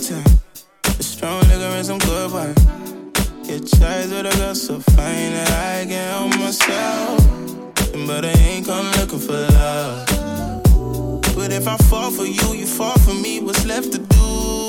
time. A strong liquor and some good wine. Get tired with a girl so fine that I can't help myself. But I ain't come looking for love. But if I fall for you, you fall for me. What's left to do?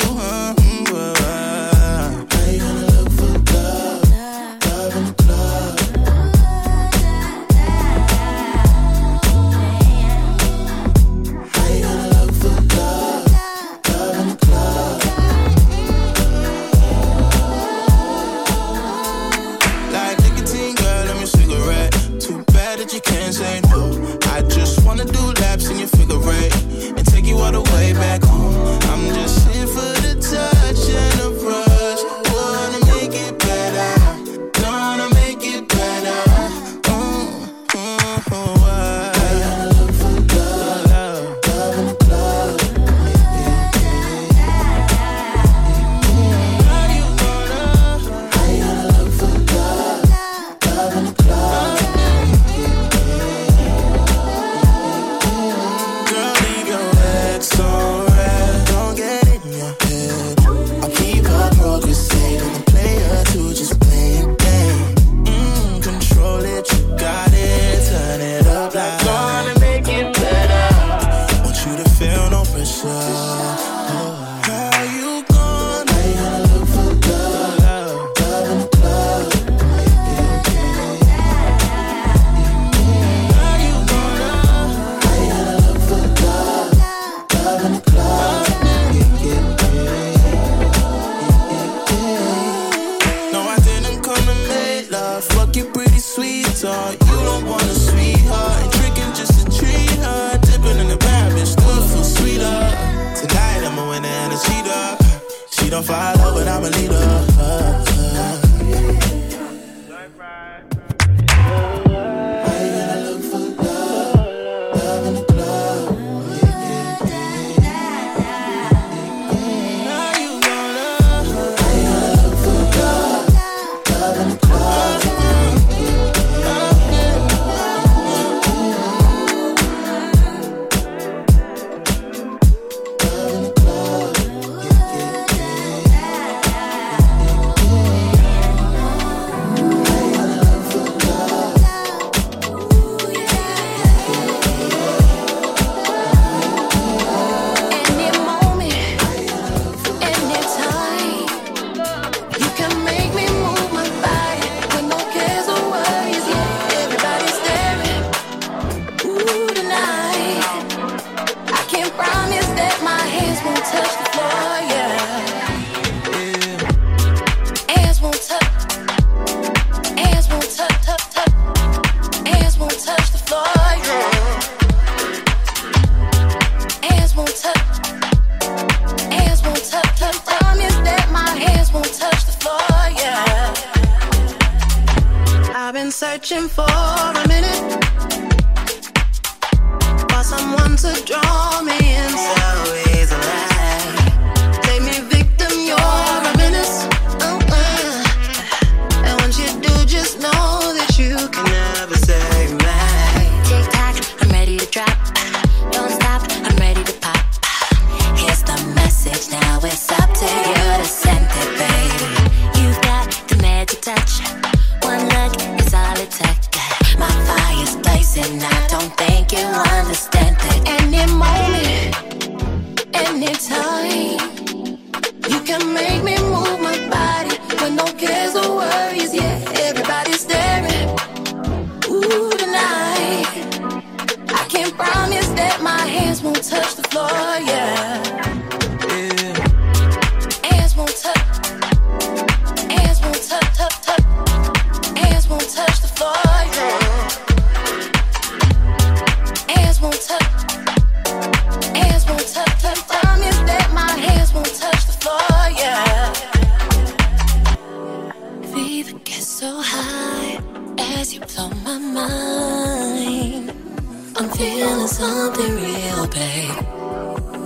feeling something real, babe.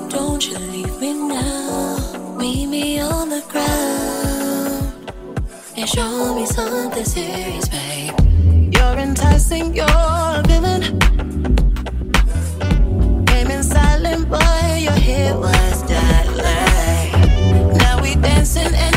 Don't you leave me now. Meet me on the ground and show me something serious, babe. You're enticing, you're villain. Came in silent, boy, your hit was that light. Now we dancing and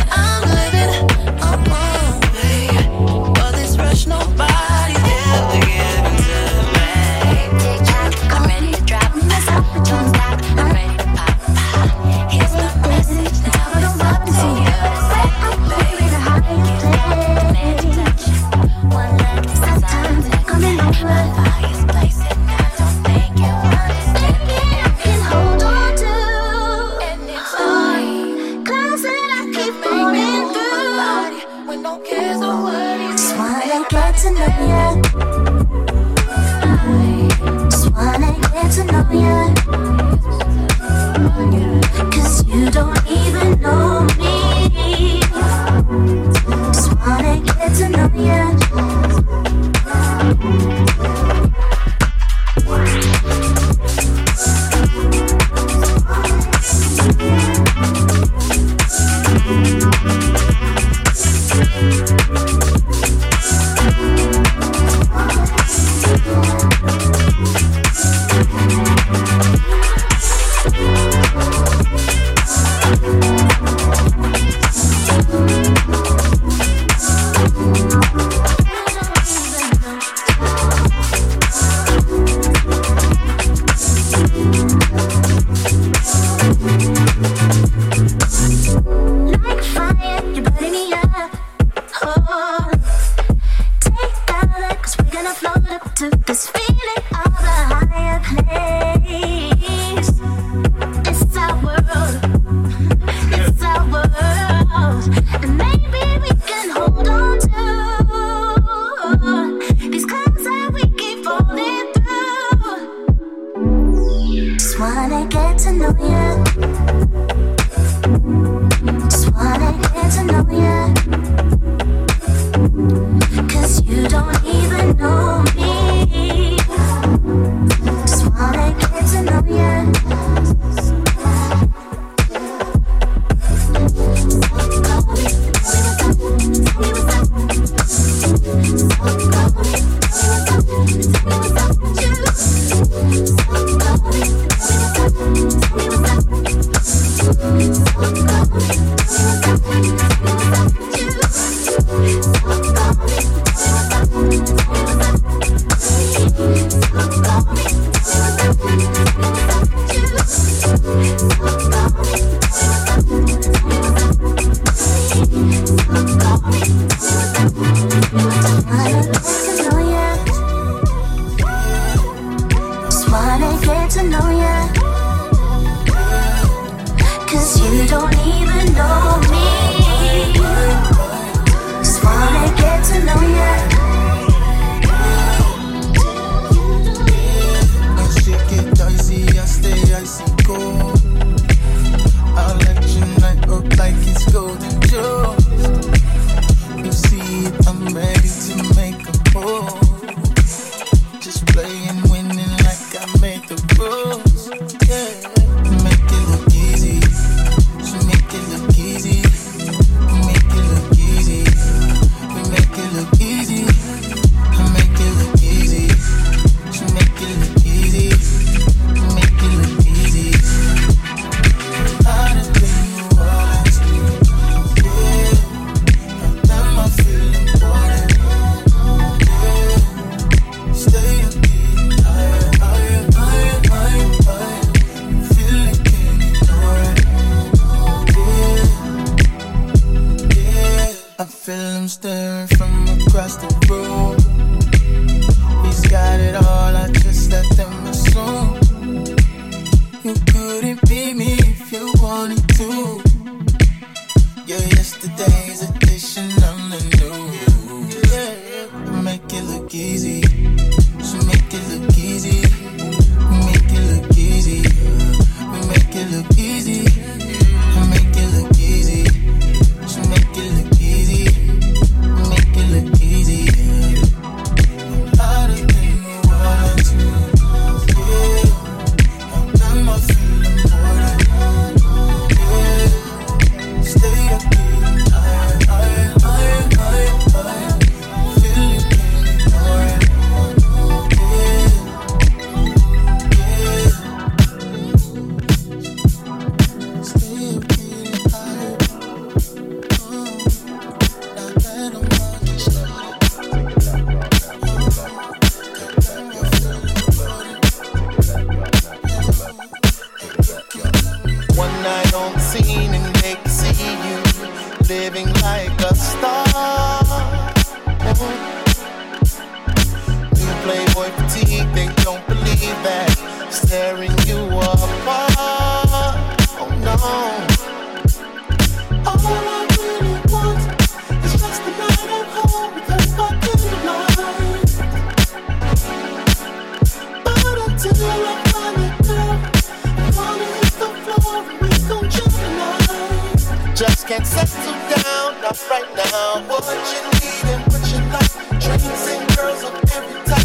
can't settle down, not right now. What you need and what you like, dreams and girls of every type.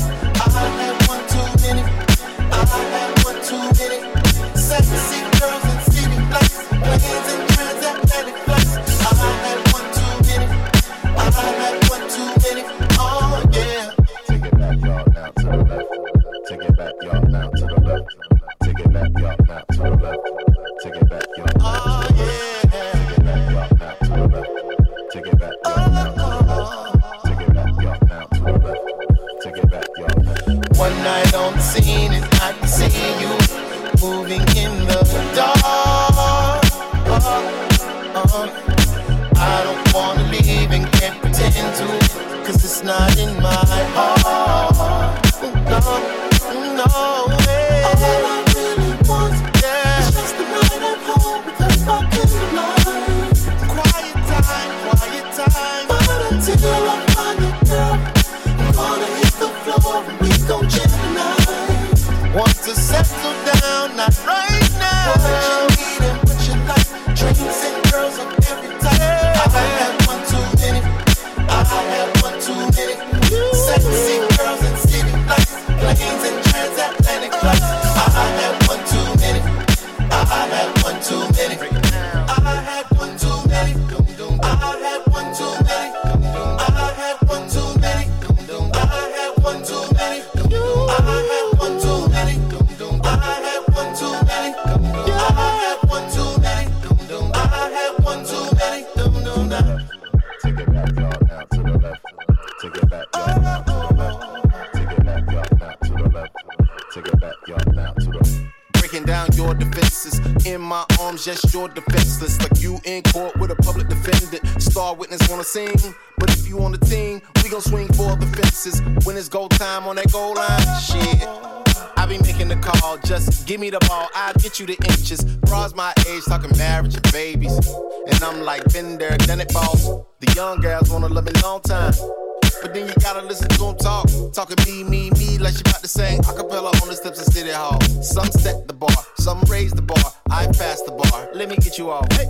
City Hall. Some set the bar, some raise the bar. I pass the bar. Let me get you all. Hey.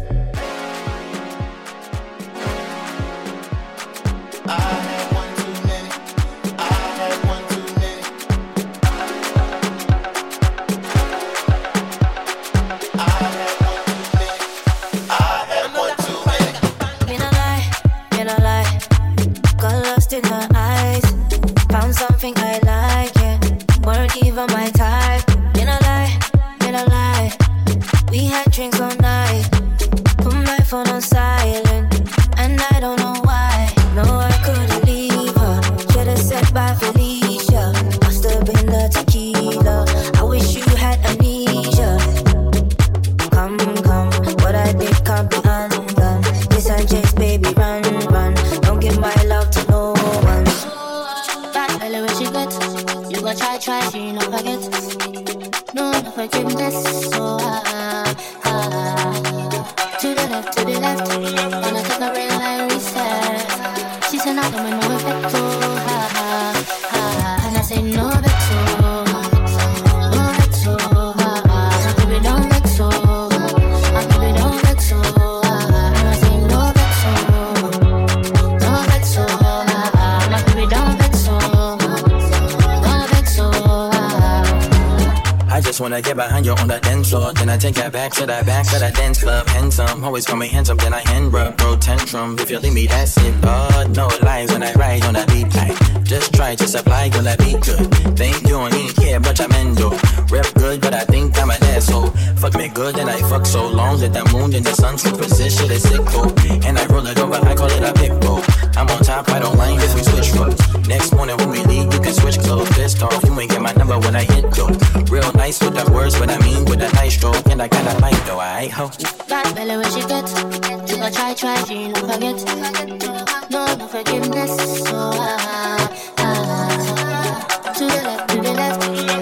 I to that dance floor. Then I take that back of that backside? I dance club. Handsome, always call me handsome, then I hand rub. Bro, tantrum, if you leave me, that's it. Oh, no lies when I ride on that beat. Like, just try to supply, gonna be good. Think you don't even care, but I'm do. Rep good, but I think I'm an asshole. Fuck me good, and I fuck so long that the moon and the sun superposition is sick, oh. And I roll it over, I call it a pick roll. I'm on top, I don't mind if we switch roles. Next morning when we leave, you can switch clothes. Pissed off, you ain't get my number when I hit though. Real nice with the words, but I mean with a nice stroke. And I got a mic though, I ho. Got belly when she get. You gon' try, try, she no forget. No, no forgiveness. So, ah. To the left, to the left.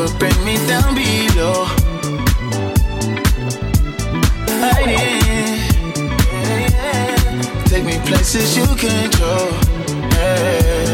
never bring me down below. I did. Take me places you control. Yeah.